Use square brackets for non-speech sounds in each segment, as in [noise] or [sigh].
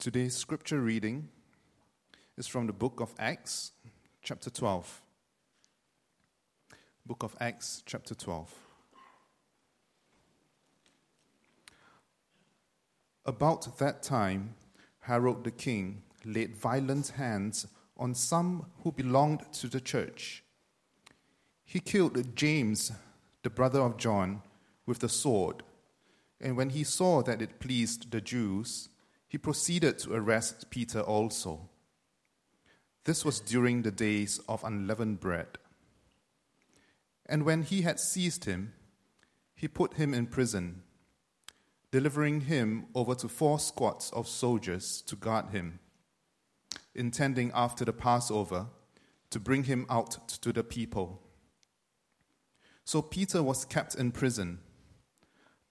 Today's scripture reading is from the book of Acts, chapter 12. Book of Acts, chapter 12. About that time, Herod the king laid violent hands on some who belonged to the church. He killed James, the brother of John, with the sword, and when he saw that it pleased the Jews, he proceeded to arrest Peter also. This was during the days of unleavened bread. And when he had seized him, he put him in prison, delivering him over to four squads of soldiers to guard him, intending after the Passover to bring him out to the people. So Peter was kept in prison,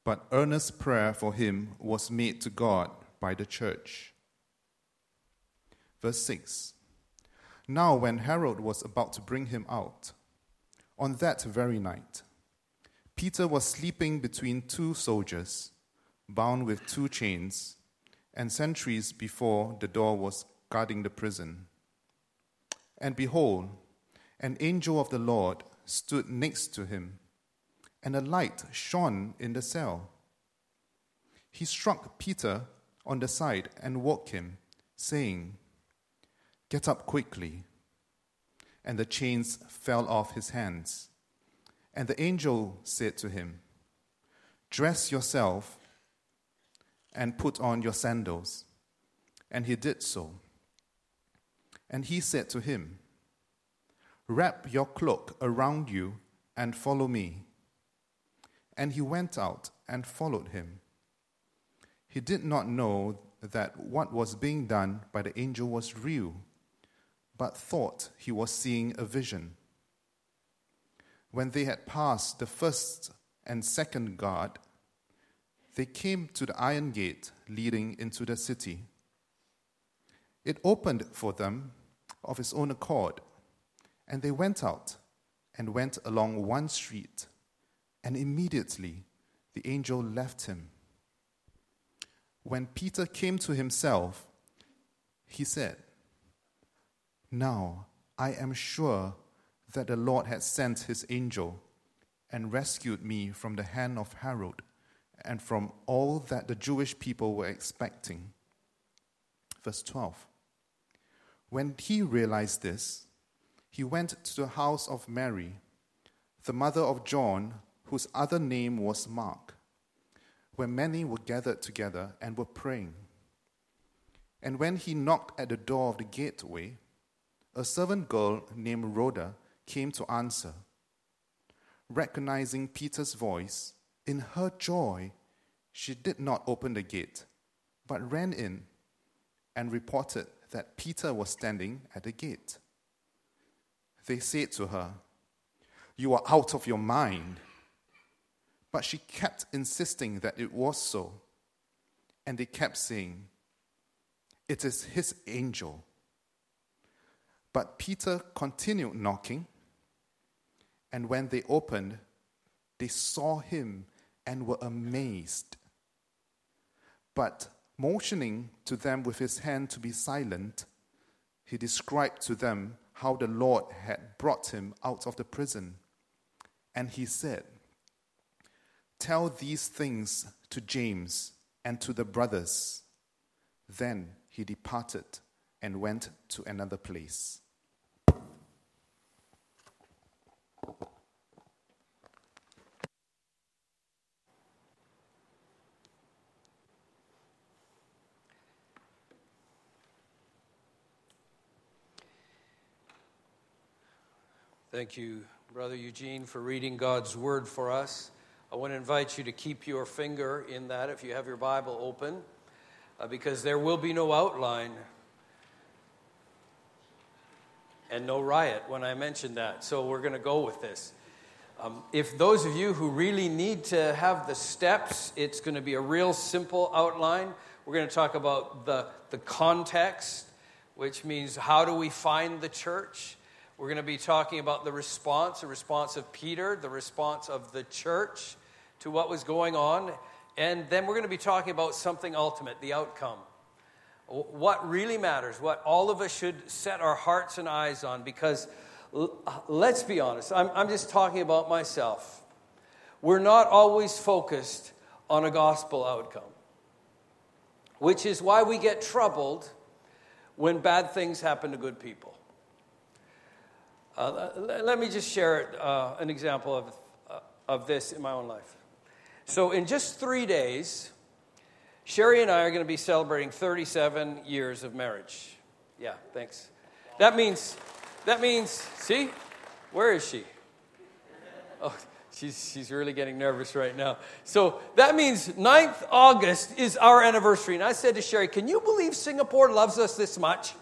but earnest prayer for him was made to God by the church. Verse 6 Now, when Herod was about to bring him out, on that very night, Peter was sleeping between two soldiers, bound with two chains, and sentries before the door was guarding the prison. And behold, an angel of the Lord stood next to him, and a light shone in the cell. He struck Peter on the side and woke him, saying, Get up quickly. And the chains fell off his hands. And the angel said to him, Dress yourself and put on your sandals. And he did so. And he said to him, Wrap your cloak around you and follow me. And he went out and followed him. He did not know that what was being done by the angel was real, but thought he was seeing a vision. When they had passed the first and second guard, they came to the iron gate leading into the city. It opened for them of its own accord, and they went out and went along one street, and immediately the angel left him. When Peter came to himself, he said, Now I am sure that the Lord had sent his angel and rescued me from the hand of Herod and from all that the Jewish people were expecting. Verse 12. When he realized this, he went to the house of Mary, the mother of John, whose other name was Mark where many were gathered together and were praying. And when he knocked at the door of the gateway, a servant girl named Rhoda came to answer. Recognizing Peter's voice, in her joy, she did not open the gate, but ran in and reported that Peter was standing at the gate. They said to her, You are out of your mind. But she kept insisting that it was so. And they kept saying, It is his angel. But Peter continued knocking. And when they opened, they saw him and were amazed. But motioning to them with his hand to be silent, he described to them how the Lord had brought him out of the prison. And he said, Tell these things to James and to the brothers. Then he departed and went to another place. Thank you, Brother Eugene, for reading God's word for us. I want to invite you to keep your finger in that if you have your Bible open, uh, because there will be no outline and no riot when I mention that. So we're going to go with this. Um, if those of you who really need to have the steps, it's going to be a real simple outline. We're going to talk about the, the context, which means how do we find the church? We're going to be talking about the response, the response of Peter, the response of the church to what was going on. And then we're going to be talking about something ultimate, the outcome. what really matters, what all of us should set our hearts and eyes on, because let's be honest, I'm, I'm just talking about myself. We're not always focused on a gospel outcome, which is why we get troubled when bad things happen to good people. Uh, let me just share uh, an example of, uh, of this in my own life. So, in just three days, Sherry and I are going to be celebrating 37 years of marriage. Yeah, thanks. That means, that means, see, where is she? Oh, she's, she's really getting nervous right now. So that means 9th August is our anniversary. And I said to Sherry, Can you believe Singapore loves us this much?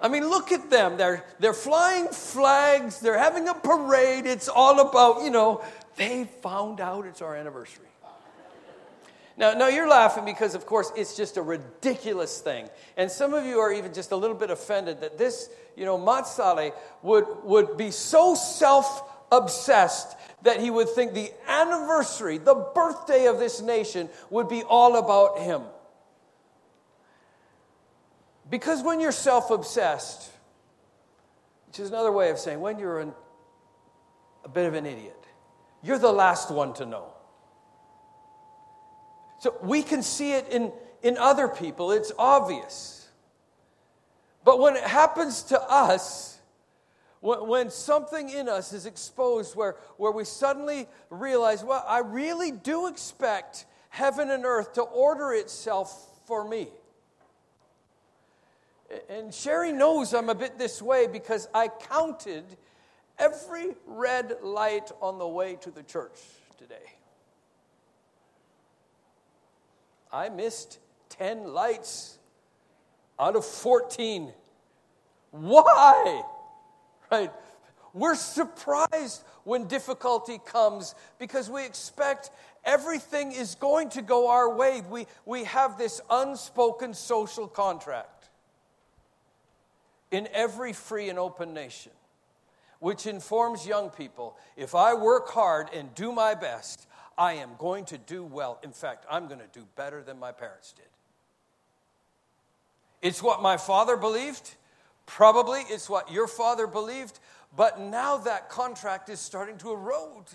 I mean, look at them. They're, they're flying flags, they're having a parade. It's all about, you know, they found out it's our anniversary. Now, now you're laughing because, of course, it's just a ridiculous thing. And some of you are even just a little bit offended that this, you know, Mat Salleh would, would be so self obsessed that he would think the anniversary, the birthday of this nation, would be all about him. Because when you're self obsessed, which is another way of saying when you're an, a bit of an idiot, you're the last one to know. So we can see it in, in other people, it's obvious. But when it happens to us, when, when something in us is exposed where, where we suddenly realize, well, I really do expect heaven and earth to order itself for me. And Sherry knows I'm a bit this way because I counted every red light on the way to the church today. I missed 10 lights out of 14. Why? Right? We're surprised when difficulty comes because we expect everything is going to go our way. We, we have this unspoken social contract in every free and open nation, which informs young people if I work hard and do my best, I am going to do well. In fact, I'm going to do better than my parents did. It's what my father believed. Probably it's what your father believed. But now that contract is starting to erode.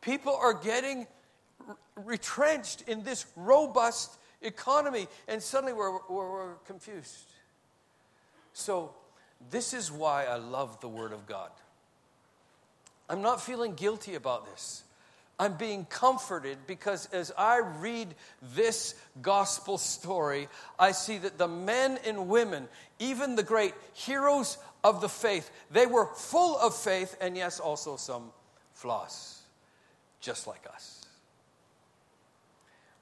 People are getting retrenched in this robust economy, and suddenly we're, we're, we're confused. So, this is why I love the Word of God. I'm not feeling guilty about this. I'm being comforted because as I read this gospel story, I see that the men and women, even the great heroes of the faith, they were full of faith and, yes, also some flaws, just like us.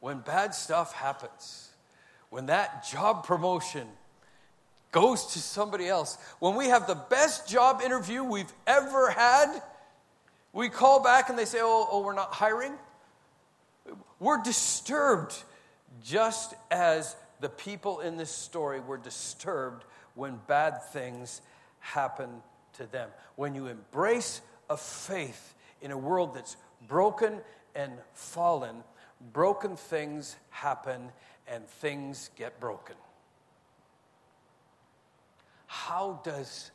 When bad stuff happens, when that job promotion goes to somebody else, when we have the best job interview we've ever had, we call back and they say, oh, oh, we're not hiring. We're disturbed just as the people in this story were disturbed when bad things happen to them. When you embrace a faith in a world that's broken and fallen, broken things happen and things get broken. How does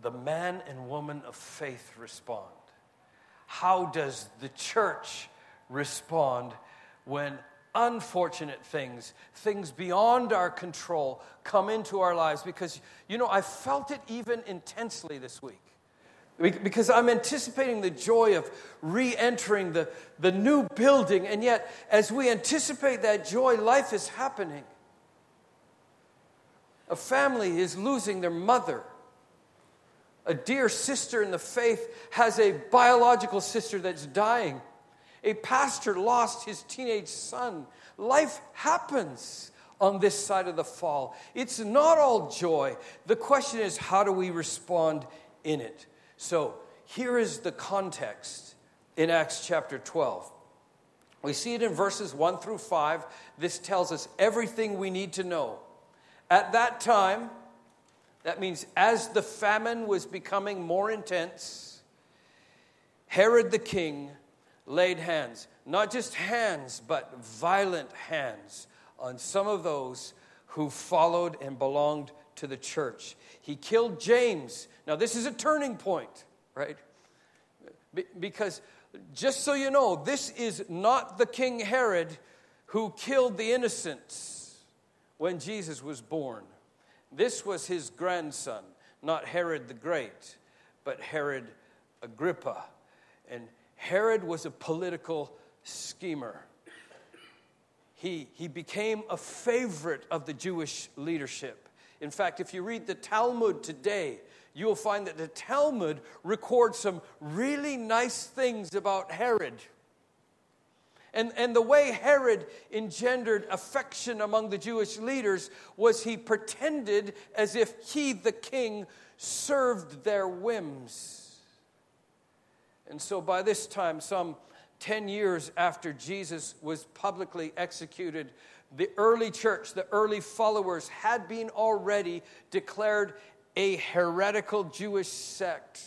the man and woman of faith respond? how does the church respond when unfortunate things, things beyond our control, come into our lives? Because, you know, I felt it even intensely this week. Because I'm anticipating the joy of re entering the, the new building, and yet, as we anticipate that joy, life is happening. A family is losing their mother a dear sister in the faith has a biological sister that's dying. A pastor lost his teenage son. Life happens on this side of the fall. It's not all joy. The question is, how do we respond in it? So, here is the context in Acts chapter 12. We see it in verses 1 through 5. This tells us everything we need to know. At that time, that means as the famine was becoming more intense, Herod the king laid hands, not just hands, but violent hands, on some of those who followed and belonged to the church. He killed James. Now, this is a turning point, right? Be- because just so you know, this is not the King Herod who killed the innocents when Jesus was born. This was his grandson, not Herod the Great, but Herod Agrippa. And Herod was a political schemer. He, he became a favorite of the Jewish leadership. In fact, if you read the Talmud today, you will find that the Talmud records some really nice things about Herod. And, and the way Herod engendered affection among the Jewish leaders was he pretended as if he, the king, served their whims. And so by this time, some 10 years after Jesus was publicly executed, the early church, the early followers, had been already declared a heretical Jewish sect.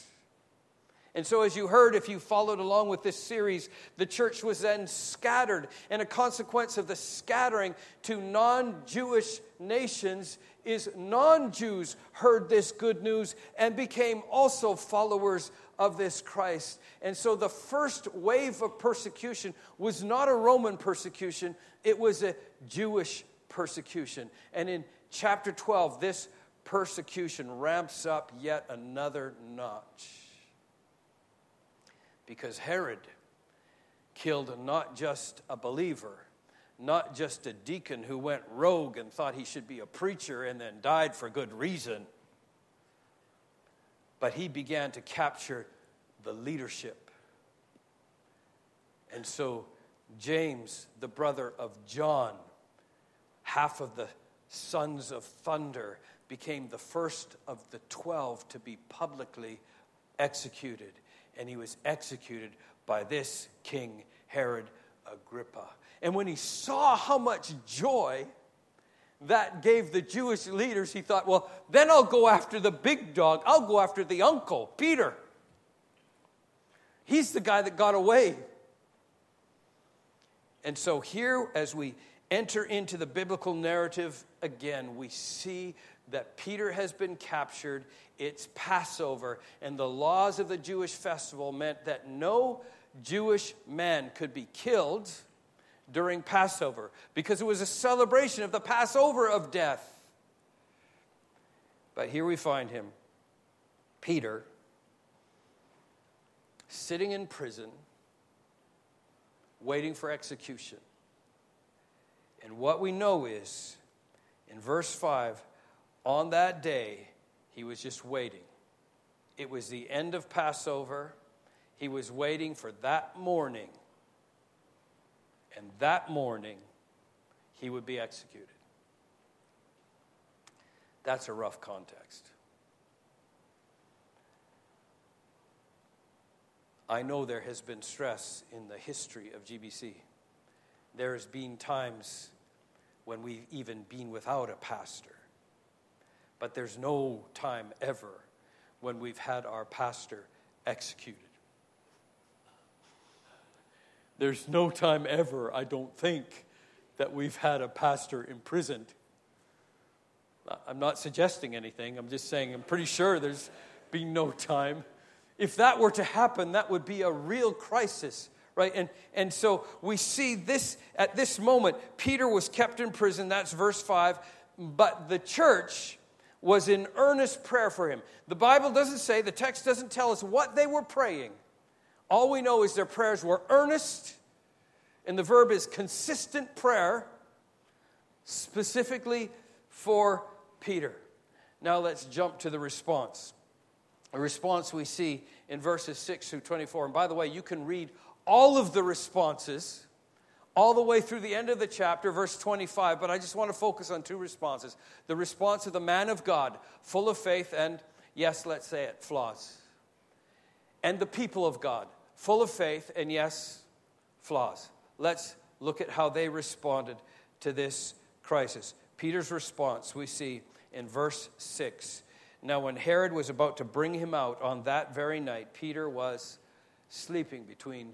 And so, as you heard, if you followed along with this series, the church was then scattered. And a consequence of the scattering to non Jewish nations is non Jews heard this good news and became also followers of this Christ. And so, the first wave of persecution was not a Roman persecution, it was a Jewish persecution. And in chapter 12, this persecution ramps up yet another notch. Because Herod killed not just a believer, not just a deacon who went rogue and thought he should be a preacher and then died for good reason, but he began to capture the leadership. And so, James, the brother of John, half of the sons of thunder, became the first of the 12 to be publicly executed. And he was executed by this king, Herod Agrippa. And when he saw how much joy that gave the Jewish leaders, he thought, well, then I'll go after the big dog. I'll go after the uncle, Peter. He's the guy that got away. And so, here, as we enter into the biblical narrative again, we see that Peter has been captured. It's Passover, and the laws of the Jewish festival meant that no Jewish man could be killed during Passover because it was a celebration of the Passover of death. But here we find him, Peter, sitting in prison, waiting for execution. And what we know is, in verse 5, on that day, he was just waiting. It was the end of Passover. He was waiting for that morning. And that morning, he would be executed. That's a rough context. I know there has been stress in the history of GBC. There has been times when we've even been without a pastor. But there's no time ever when we've had our pastor executed. There's no time ever, I don't think, that we've had a pastor imprisoned. I'm not suggesting anything. I'm just saying I'm pretty sure there's been no time. If that were to happen, that would be a real crisis, right? And, and so we see this at this moment. Peter was kept in prison, that's verse 5. But the church was in earnest prayer for him. The Bible doesn't say, the text doesn't tell us what they were praying. All we know is their prayers were earnest, and the verb is consistent prayer, specifically for Peter. Now let's jump to the response. A response we see in verses 6 through 24. And by the way, you can read all of the responses all the way through the end of the chapter, verse 25, but I just want to focus on two responses. The response of the man of God, full of faith and, yes, let's say it, flaws. And the people of God, full of faith and, yes, flaws. Let's look at how they responded to this crisis. Peter's response we see in verse 6. Now, when Herod was about to bring him out on that very night, Peter was sleeping between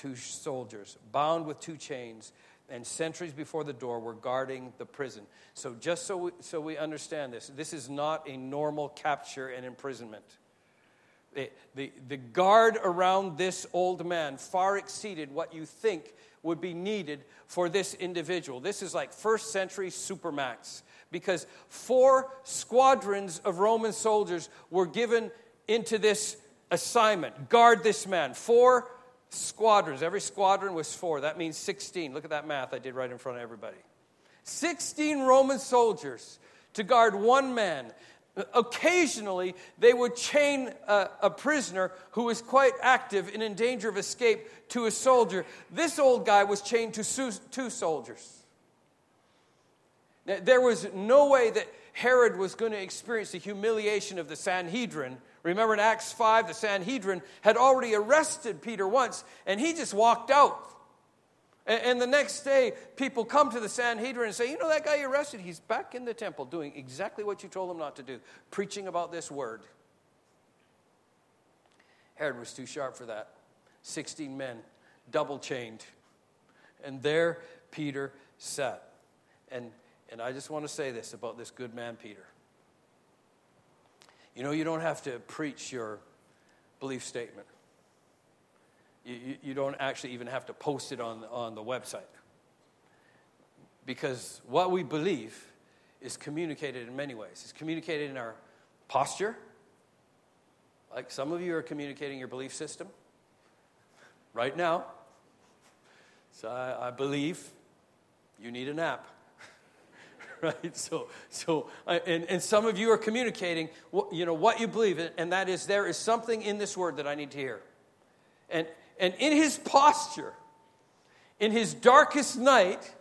two soldiers, bound with two chains. and sentries before the door were guarding the prison. So, just so we, so we understand this, this is not a normal capture and imprisonment. The, the, the guard around this old man far exceeded what you think would be needed for this individual. This is like first century supermax because four squadrons of Roman soldiers were given into this assignment guard this man. Four squadrons. Every squadron was four. That means 16. Look at that math I did right in front of everybody. 16 Roman soldiers to guard one man. Occasionally, they would chain a, a, prisoner who was quite active and in danger of escape to a soldier. This old guy was chained to two soldiers. There was no way that Herod was going to experience the humiliation of the Sanhedrin. Remember in Acts 5, the Sanhedrin had already arrested Peter once, and he just walked out. And the next day, people come to the Sanhedrin and say, You know, that guy you arrested, he's back in the temple doing exactly what you told him not to do, preaching about this word. Herod was too sharp for that. 16 men, double chained. And there Peter sat. And and I just want to say this about this good man, Peter. You know, you don't have to preach your belief statement. You, you, you, don't actually even have to post it on, on the website. Because what we believe is communicated in many ways. It's communicated in our posture, like some of you are communicating your belief system right now. So I, I believe you need a nap. [laughs] right? So, so uh, and, and some of you are communicating, what, you know, what you believe, and that is there is something in this word that I need to hear. And, and in his posture, in his darkest night,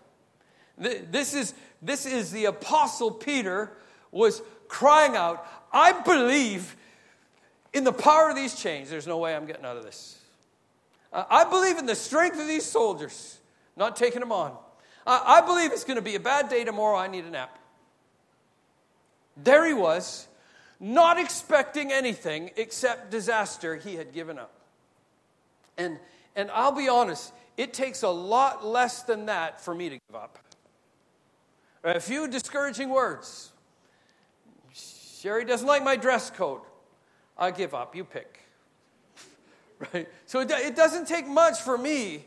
this is, this is the apostle Peter was crying out, I believe in the power of these chains. There's no way I'm getting out of this. I believe in the strength of these soldiers, not taking them on. I, I believe it's going to be a bad day tomorrow. I need a nap. There he was, not expecting anything except disaster. He had given up. And, and I'll be honest, it takes a lot less than that for me to give up. A few discouraging words. Sherry doesn't like my dress code. I give up. You pick. [laughs] right? So it, it doesn't take much for me,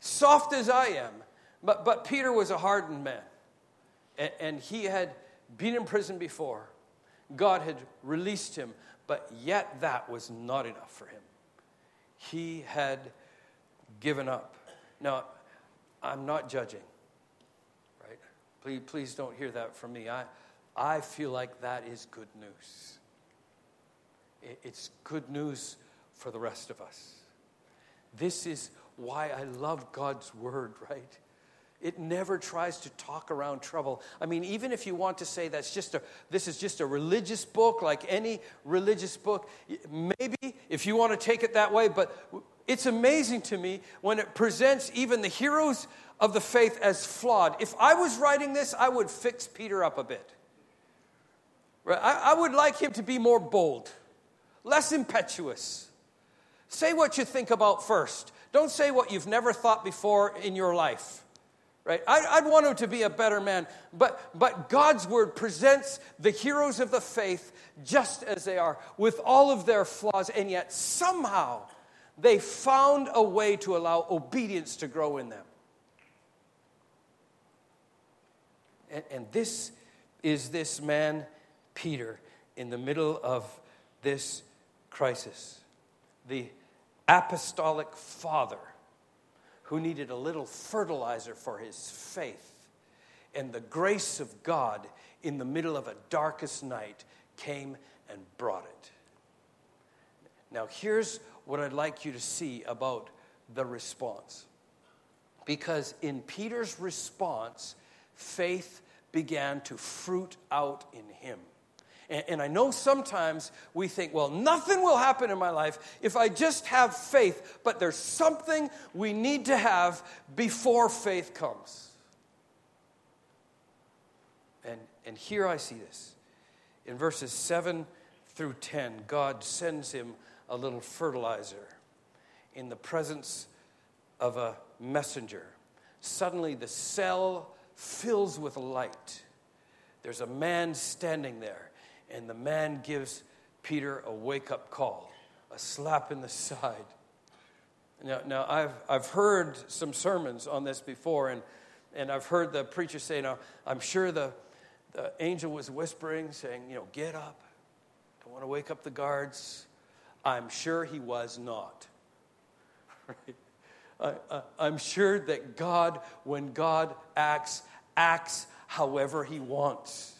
soft as I am, but, but Peter was a hardened man, and, and he had been in prison before. God had released him, but yet that was not enough for him. He had given up. Now, I'm not judging, right? Please, please don't hear that from me. I, I feel like that is good news. It's good news for the rest of us. This is why I love God's word, [laughs] right? It never tries to talk around trouble. I mean, even if you want to say that's just a this is just a religious book like any religious book, maybe if you want to take it that way, but it's amazing to me when it presents even the heroes of the faith as flawed. If I was writing this, I would fix Peter up a bit. right I, would like him to be more bold, less impetuous. Say what you think about first. Don't say what you've never thought before in your life right? I'd, want him to be a better man. But, but God's word presents the heroes of the faith just as they are, with all of their flaws, and yet somehow they found a way to allow obedience to grow in them. And, and this is this man, Peter, in the middle of this crisis. The apostolic father who needed a little fertilizer for his faith. And the grace of God in the middle of a darkest night came and brought it. Now, here's what I'd like you to see about the response. Because in Peter's response, faith began to fruit out in him. And, and, I know sometimes we think, well, nothing will happen in my life if I just have faith, but there's something we need to have before faith comes. And, and here I see this. In verses 7 through 10, God sends him a little fertilizer in the presence of a messenger suddenly the cell fills with light. There's a man standing there, and the man gives Peter a wake up call, a slap in the [laughs] side. Now, now I've, I've heard some sermons on this before, and, and I've heard the preacher say, Now, I'm sure the, the angel was whispering, saying, You know, get up. Don't want to wake up the guards. I'm sure he was not. [laughs] Right? I, am sure that God, when God acts, acts however he wants.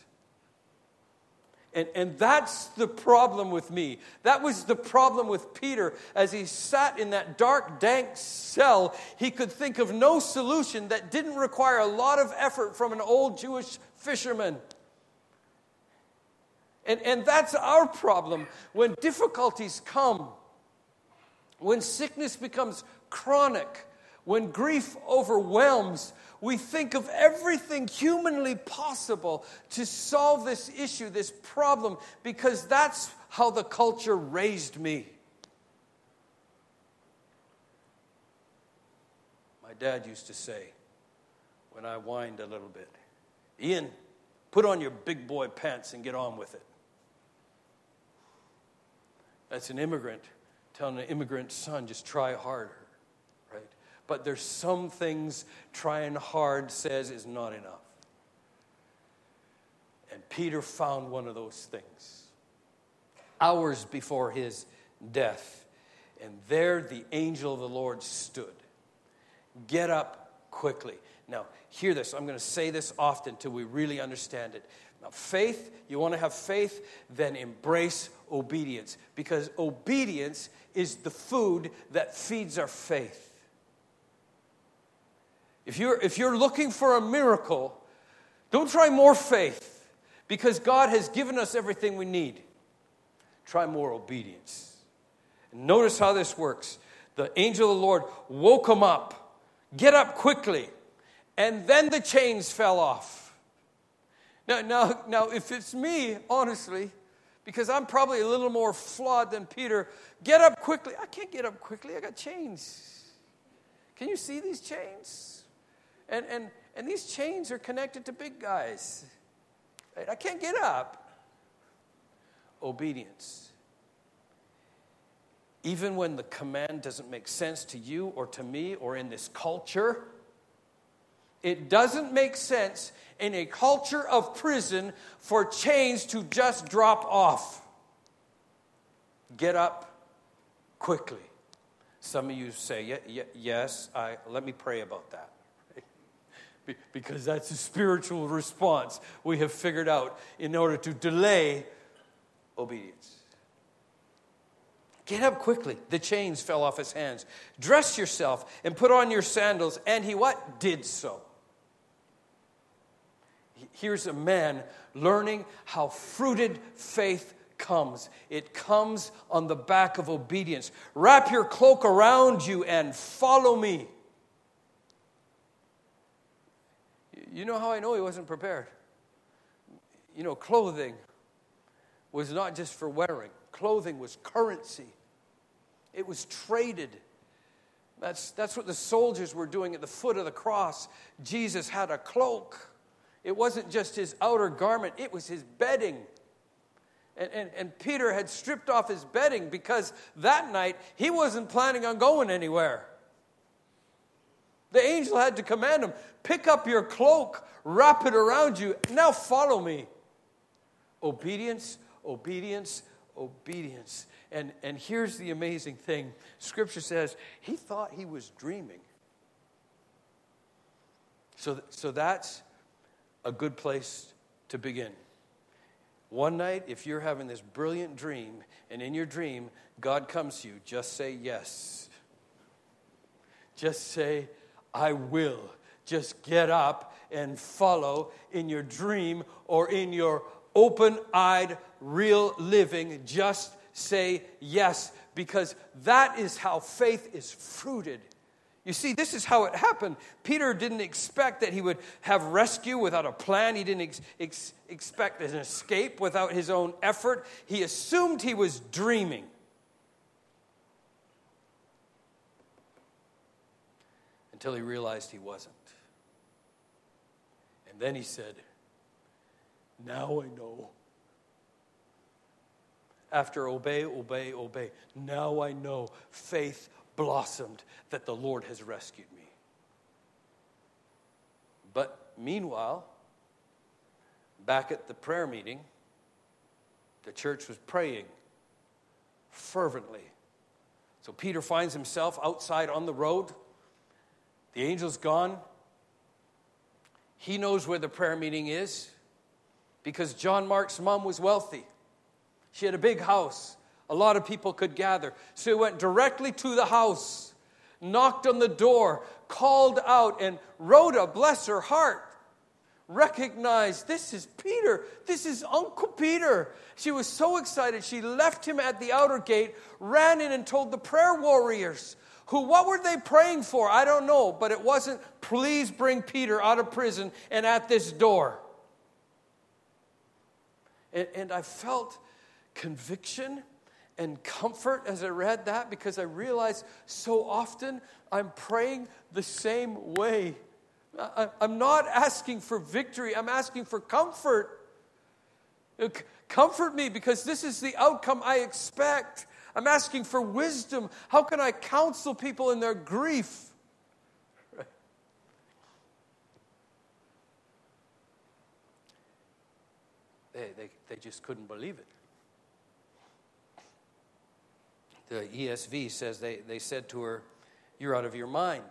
And, and that's the problem with me. That was the problem with Peter. As he sat in that dark, dank cell, he could think of no solution that didn't require a lot of effort from an old Jewish fisherman. And, and that's our problem. When difficulties come, when sickness becomes chronic, when grief overwhelms, we think of everything humanly possible to solve this issue, this problem, because that's how the culture raised me. My dad used to say, when I whined a little bit, Ian, put on your big boy pants and get on with it. That's an immigrant telling an immigrant son, just try harder but there's some things trying hard says is not enough. And Peter found one of those things hours before his death. And there the angel of the Lord stood. Get up quickly. Now, hear this. I'm going to say this often till we really understand it. Now, faith, you want to have faith, then embrace obedience because obedience is the food that feeds our faith. If you're, if you're looking for a miracle, don't try more faith because God has given us everything we need. Try more obedience. And notice how this works. The angel of the Lord woke him up. Get up quickly. And then the chains fell off. Now, now, now, if it's me, honestly, because I'm probably a little more flawed than Peter, get up quickly. I can't get up quickly. I got chains. Can you see these chains? And, and, and these chains are connected to big guys. I can't get up. Obedience. Even when the command doesn't make sense to you or to me or in this culture, it doesn't make sense in a culture of prison for chains to just drop off. Get up quickly. Some of you say, Yes, I, let me pray about that because that's a spiritual response we have figured out in order to delay obedience. Get up quickly. The chains fell off his hands. Dress yourself and put on your sandals. And he what? Did so. Here's a man learning how fruited faith comes. It comes on the back of obedience. Wrap your cloak around you and follow me. You know how I know he wasn't prepared? You know, clothing was not just for wearing, clothing was currency, it was traded. That's, that's what the soldiers were doing at the foot of the cross. Jesus had a cloak. It wasn't just his outer garment, it was his bedding. And, and, and Peter had stripped off his bedding because that night he wasn't planning on going anywhere. The angel had to command him pick up your cloak, wrap it around you. Now follow me. Obedience, obedience, obedience. And, and here's the amazing thing Scripture says he thought he was dreaming. So, so that's a good place to begin. One night, if you're having this brilliant dream, and in your dream, God comes to you, just say yes. Just say, I will. Just get up and follow in your dream or in your open eyed, real living. Just say yes, because that is how faith is fruited. You see, this is how it happened. Peter didn't expect that he would have rescue without a plan. He didn't ex- ex- expect an escape without his own effort. He assumed he was dreaming. Until he realized he wasn't. And then he said, Now I know. After obey, obey, obey, now I know faith blossomed that the Lord has rescued me. But meanwhile, back at the prayer meeting, the church was praying fervently. So Peter finds himself outside on the road. The angel's gone. He knows where the prayer meeting is because John Mark's mom was wealthy. She had a big house, a lot of people could gather. So he went directly to the house, knocked on the door, called out, and Rhoda, bless her heart, recognized this is Peter. This is Uncle Peter. She was so excited. She left him at the outer gate, ran in, and told the prayer warriors. Who, what were they praying for? I don't know, but it wasn't, please bring Peter out of prison and at this door. And, and I felt conviction and comfort as I read that because I realized so often I'm praying the same way. I'm not asking for victory, I'm asking for comfort. Comfort me because this is the outcome I expect. I'm asking for wisdom. How can I counsel people in their grief? [laughs] They, they, they just couldn't believe it. The ESV says they, they said to her, You're out of your mind.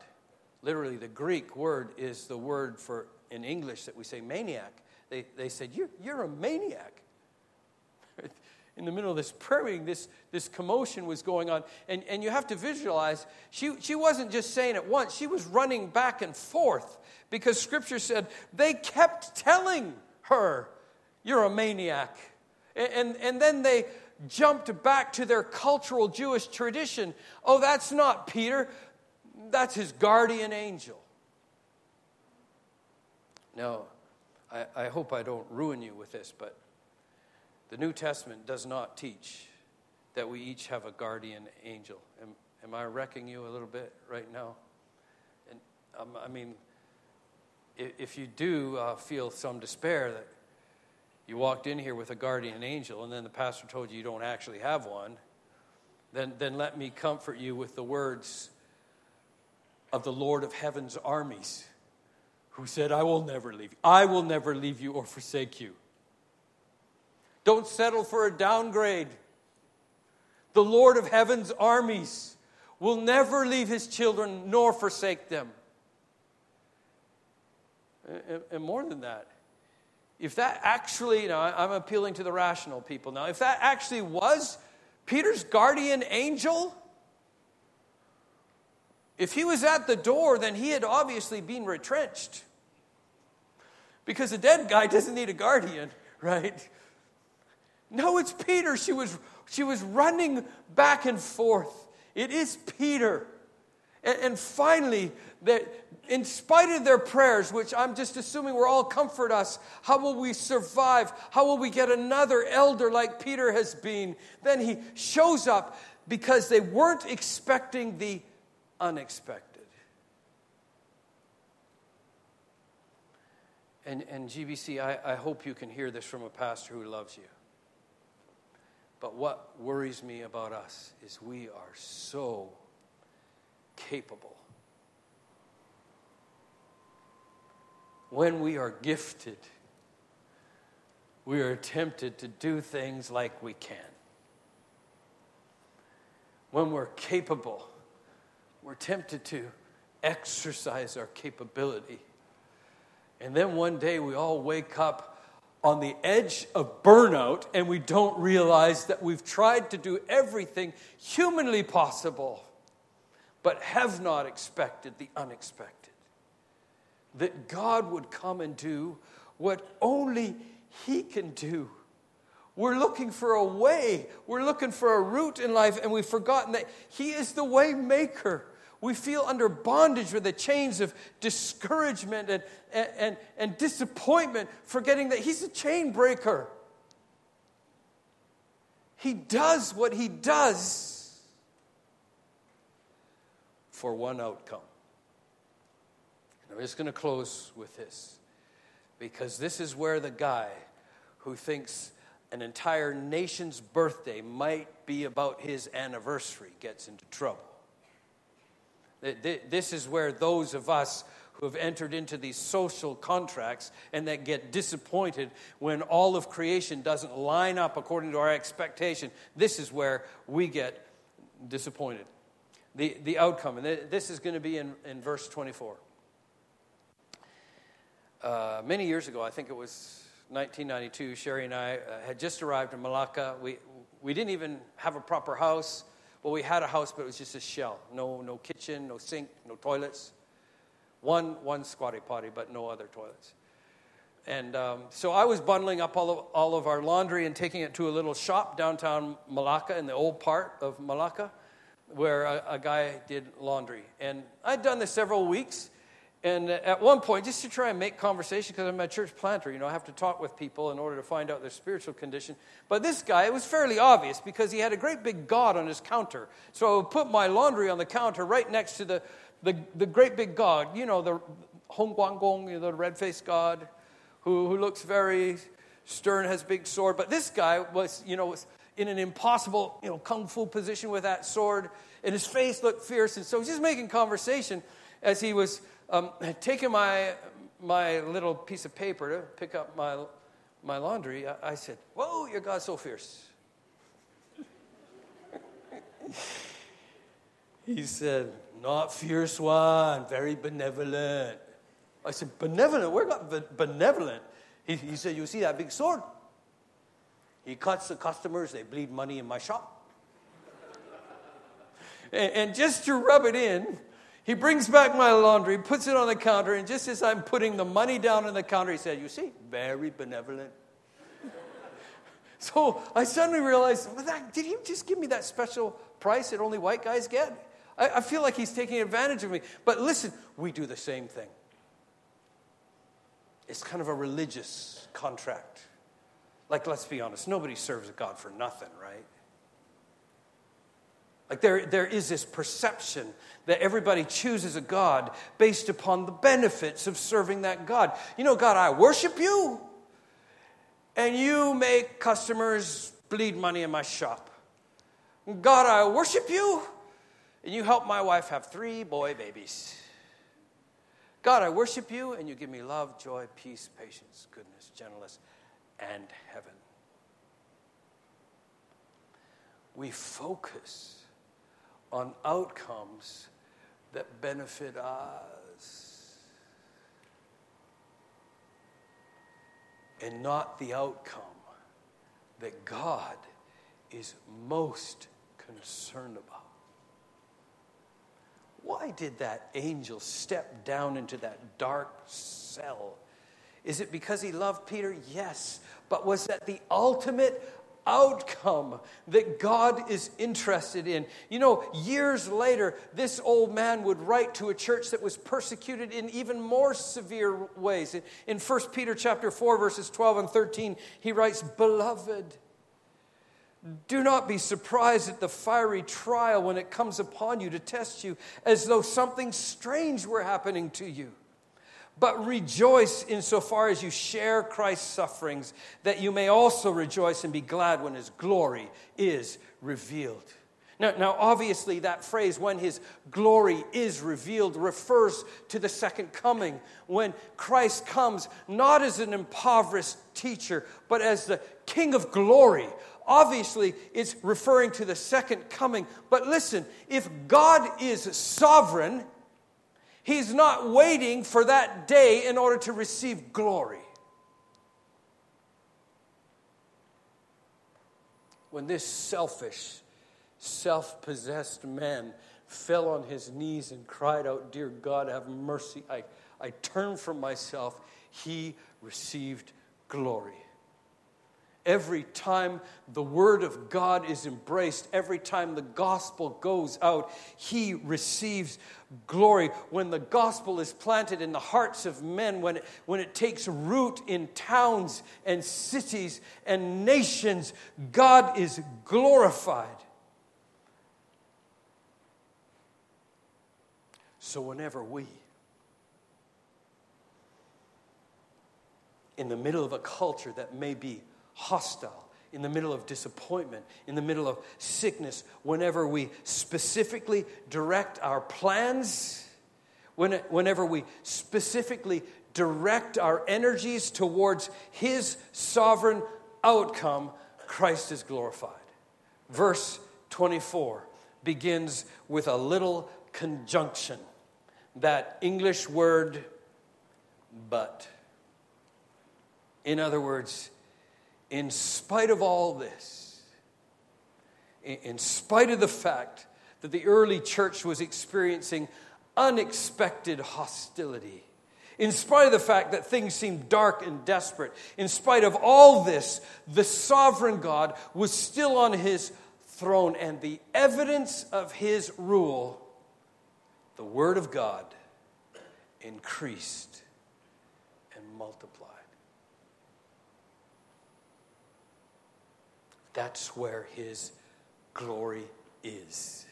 Literally, the Greek word is the word for, in English, that we say maniac. They, they said, you're, you're a maniac. In the middle of this prayer meeting, this, this commotion was going on. And, and you have to visualize, she, she wasn't just saying it once, she was running back and forth because scripture said they kept telling her, You're a maniac. And, and, and then they jumped back to their cultural Jewish tradition. Oh, that's not Peter that's his guardian angel. Now, I, I hope I don't ruin you with this, but the New Testament does not teach that we each have a guardian angel. Am, am I wrecking you a little bit right now? And um, I mean, if, if you do uh, feel some despair that you walked in here with a guardian angel and then the pastor told you you don't actually have one, then, then let me comfort you with the words of the Lord of heaven's armies, who said, I will never leave you. I will never leave you or forsake you. Don't settle for a downgrade. The Lord of heaven's armies will never leave his children nor forsake them. And more than that, if that actually, you know, I'm appealing to the rational people now, if that actually was Peter's guardian angel, if he was at the door, then he had obviously been retrenched. Because a dead guy [laughs] doesn't need a guardian, right? No, it's Peter. She was, she was running back and forth. It is Peter. And, and finally, that in spite of their prayers, which I'm just assuming were all comfort us, how will we survive? How will we get another elder like Peter has been? Then he shows up because they weren't expecting the unexpected. And, and GBC, I, I hope you can hear this from a pastor who loves you. But what worries me about us is we are so capable. When we are gifted, we are tempted to do things like we can. When we're capable, we're tempted to exercise our capability. And then one day we all wake up on the edge of burnout and we don't realize that we've tried to do everything humanly possible, but have not expected the unexpected. That God would come and do what only He can do. We're looking for a way. We're looking for a route in life, and we've forgotten that He is the way maker. We feel under bondage with the chains of discouragement and, and, and disappointment, forgetting that He's a chain breaker. He does what He does for one outcome. And I'm just going to close with this. Because this is where the guy who thinks an entire nation's birthday might be about his anniversary gets into trouble. This is where those of us who have entered into these social contracts and that get disappointed when all of creation doesn't line up according to our expectation, this is where we get disappointed. The, the outcome, and this is going to be in, in verse 24. Uh, many years ago, I think it was 1992, Sherry and I uh, had just arrived in Malacca. We, we didn't even have a proper house. Well, we had a house, but it was just a shell. No, no kitchen, no sink, no toilets. One, one squatty potty, but no other toilets. And um, so I was bundling up all of, all of our laundry and taking it to a little shop downtown Malacca in the old part of Malacca where a, a guy did laundry. And I'd done this several weeks. And at one point, just to try and make conversation, because I'm a church planter, you know, I have to talk with people in order to find out their spiritual condition. But this guy, it was fairly obvious because he had a great big God on his counter. So I would put my laundry on the counter right next to the, the, the great big God, you know, the Hong Guang Gong, you know, the red faced God, who, who looks very stern, has big sword. But this guy was, you know, was in an impossible, you know, kung fu position with that sword, and his face looked fierce. And so he's just making conversation as he was um, taking my, my little piece of paper to pick up my, my laundry, I, I said, Whoa, your God's so fierce. [laughs] he said, Not fierce one, very benevolent. I said, Benevolent? Where got benevolent? He, he said, You see that big sword? He cuts the customers, they bleed money in my shop. [laughs] and, and just to rub it in, he brings back my laundry, puts it on the counter, and just as I'm putting the money down on the counter, he said, You see, very benevolent. [laughs] so I suddenly realized, well, that, did he just give me that special price that only white guys get? I, I feel like he's taking advantage of me. But listen, we do the same thing. It's kind of a religious contract. Like, let's be honest, nobody serves God for nothing, right? Like there, there is this perception that everybody chooses a God based upon the benefits of serving that God. You know, God, I worship you, and you make customers bleed money in my shop. God, I worship you, and you help my wife have three boy babies. God, I worship you, and you give me love, joy, peace, patience, goodness, gentleness, and heaven. We focus on outcomes that benefit us and not the outcome that God is most concerned about. Why did that angel step down into that dark cell? Is it because he loved Peter? Yes. But was that the ultimate outcome that God is interested in. You know, years later, this old man would write to a church that was persecuted in even more severe ways. In 1 Peter chapter 4 verses 12 and 13, he writes, "Beloved, do not be surprised at the fiery trial when it comes upon you to test you as though something strange were happening to you." But rejoice insofar as you share Christ's sufferings, that you may also rejoice and be glad when his glory is revealed. Now, now, obviously, that phrase, when his glory is revealed, refers to the second coming, when Christ comes not as an impoverished teacher, but as the King of glory. Obviously, it's referring to the second coming. But listen, if God is sovereign, He's not waiting for that day in order to receive glory. When this selfish, self possessed man fell on his knees and cried out, Dear God, have mercy, I, I turn from myself, he received glory. Every time the Word of God is embraced, every time the gospel goes out, He receives glory. When the gospel is planted in the hearts of men, when it, when it takes root in towns and cities and nations, God is glorified. So, whenever we in the middle of a culture that may be hostile, in the middle of disappointment, in the middle of sickness, whenever we specifically direct our plans, when, whenever we specifically direct our energies towards His sovereign outcome, Christ is glorified. Verse 24 begins with a little conjunction. That English word, but. In other words, in spite of all this, in spite of the fact that the early church was experiencing unexpected hostility, in spite of the fact that things seemed dark and desperate, in spite of all this, the sovereign God was still on his throne, and the evidence of his rule, the Word of God, increased and multiplied. That's where his glory is.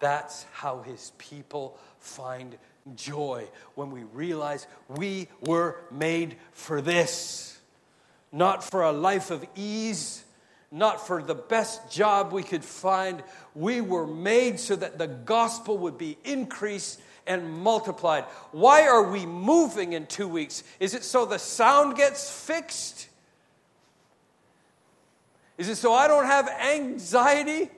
That's how his people find joy when we realize we were made for this. Not for a life of ease, not for the best job we could find. We were made so that the gospel would be increased and multiplied. Why are we moving in two weeks? Is it so the sound gets fixed? Is it so I don't have anxiety?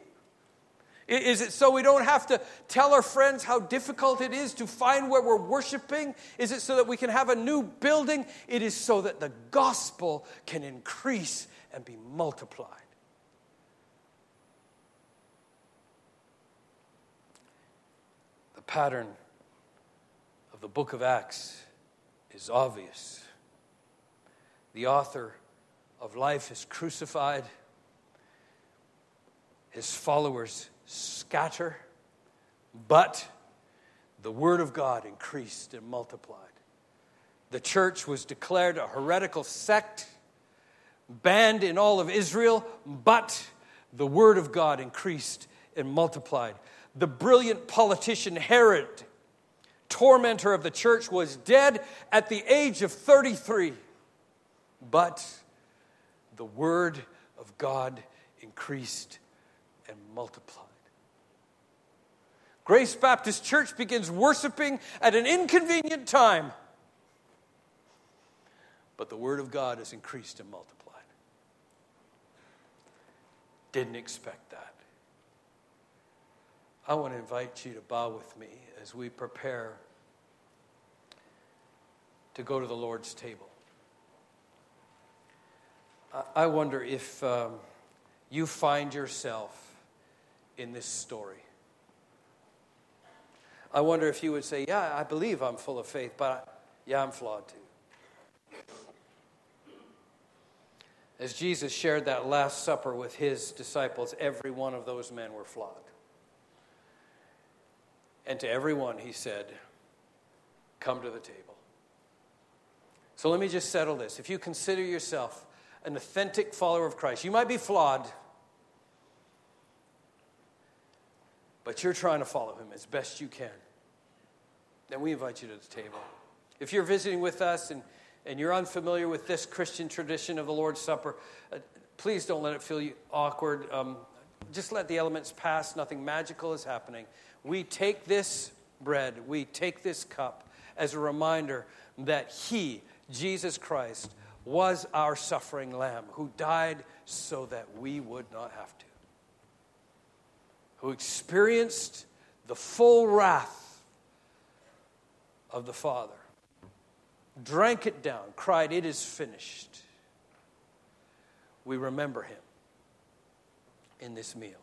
Is it so we don't have to tell our friends how difficult it is to find where we're worshiping? Is it so that we can have a new building? It is so that the gospel can increase and be multiplied. The pattern of the book of Acts is obvious. The author of life is crucified his followers scatter, but the word of God increased and multiplied. The church was declared a heretical sect, banned in all of Israel, but the word of God increased and multiplied. The brilliant politician Herod, tormentor of the church, was dead at the age of 33, but the word of God increased and multiplied. Grace Baptist Church begins worshiping at an inconvenient time, but the Word of God has increased and multiplied. Didn't expect that. I want to invite you to bow with me as we prepare to go to the Lord's table. I wonder if um, you find yourself in this story. I wonder if you would say, Yeah, I believe I'm full of faith, but I, yeah, I'm flawed too. As Jesus shared that Last Supper with his disciples, every one of those men were flawed. And to everyone, he said, Come to the table. So let me just settle this. If you consider yourself an authentic follower of Christ, you might be flawed. But you're trying to follow him as best you can, then we invite you to the table. If you're visiting with us and, and you're unfamiliar with this Christian tradition of the Lord's Supper, uh, please don't let it feel awkward. Um, just let the elements pass. Nothing magical is happening. We take this bread, we take this cup as a reminder that He, Jesus Christ, was our suffering lamb who died so that we would not have to who experienced the full wrath of the Father, drank it down, cried, It is finished. We remember him in this meal.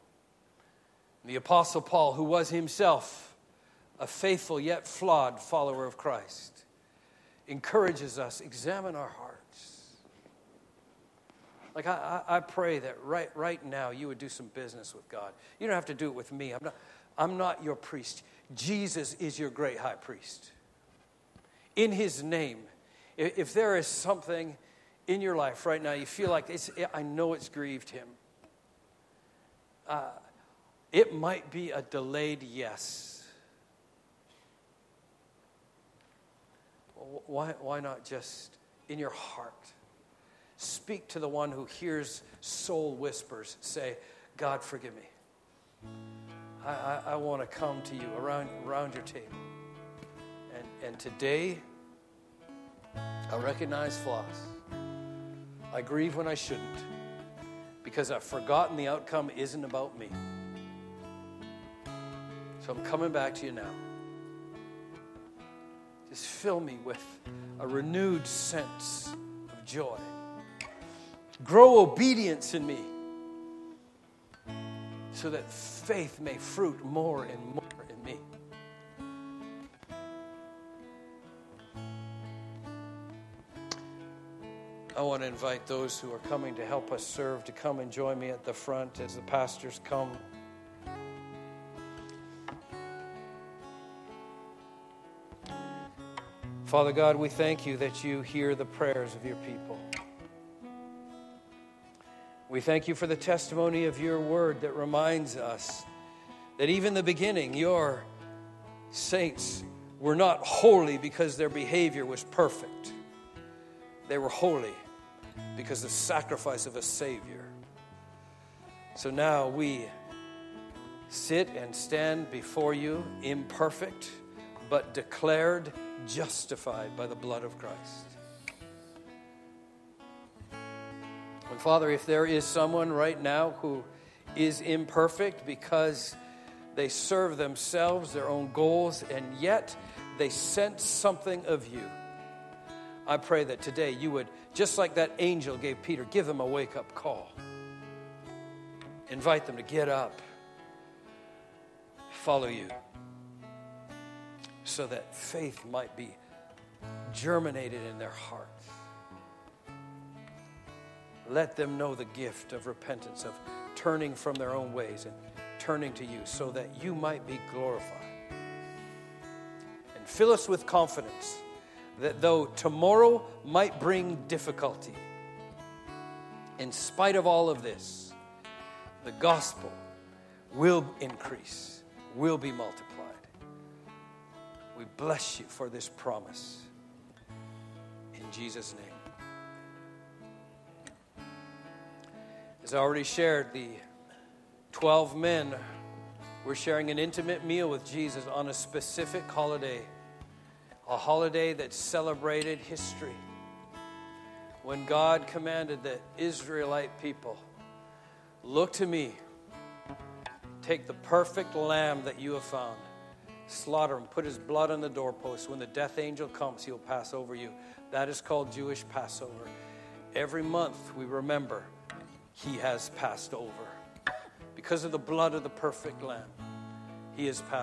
The Apostle Paul, who was himself a faithful yet flawed follower of Christ, encourages us examine our hearts like, I, I pray that right, right now you would do some business with God. You don't have to do it with me. I'm not, I'm not your priest. Jesus is your great high priest. In his name, if, if there is something in your life right now you feel like it's, I know it's grieved him, uh, it might be a delayed yes. Why, why not just in your heart. Speak to the one who hears soul whispers. Say, God, forgive me. I, I, I want to come to you around, around your table. And, and today, I recognize flaws. I grieve when I shouldn't because I've forgotten the outcome isn't about me. So I'm coming back to you now. Just fill me with a renewed sense of joy. Grow obedience in me so that faith may fruit more and more in me. I want to invite those who are coming to help us serve to come and join me at the front as the pastors come. Father God, we thank you that you hear the prayers of your people. We thank you for the testimony of your word that reminds us that even the beginning, your saints were not holy because their behavior was perfect. They were holy because the sacrifice of a Savior. So now we sit and stand before you imperfect, but declared justified by the blood of Christ. And Father, if there is someone right now who is imperfect because they serve themselves, their own goals, and yet they sense something of you, I pray that today you would, just like that angel gave Peter, give them a wake up call. Invite them to get up, follow you, so that faith might be germinated in their hearts. Let them know the gift of repentance, of turning from their own ways and turning to you, so that you might be glorified. And fill us with confidence that though tomorrow might bring difficulty, in spite of all of this, the gospel will increase, will be multiplied. We bless you for this promise. In Jesus' name. As I already shared, the 12 men were sharing an intimate meal with Jesus on a specific holiday, a holiday that celebrated history. When God commanded the Israelite people, Look to me, take the perfect lamb that you have found, slaughter him, put his blood on the doorpost. When the death angel comes, he'll pass over you. That is called Jewish Passover. Every month we remember he has passed over. Because of the blood of the perfect lamb, he has passed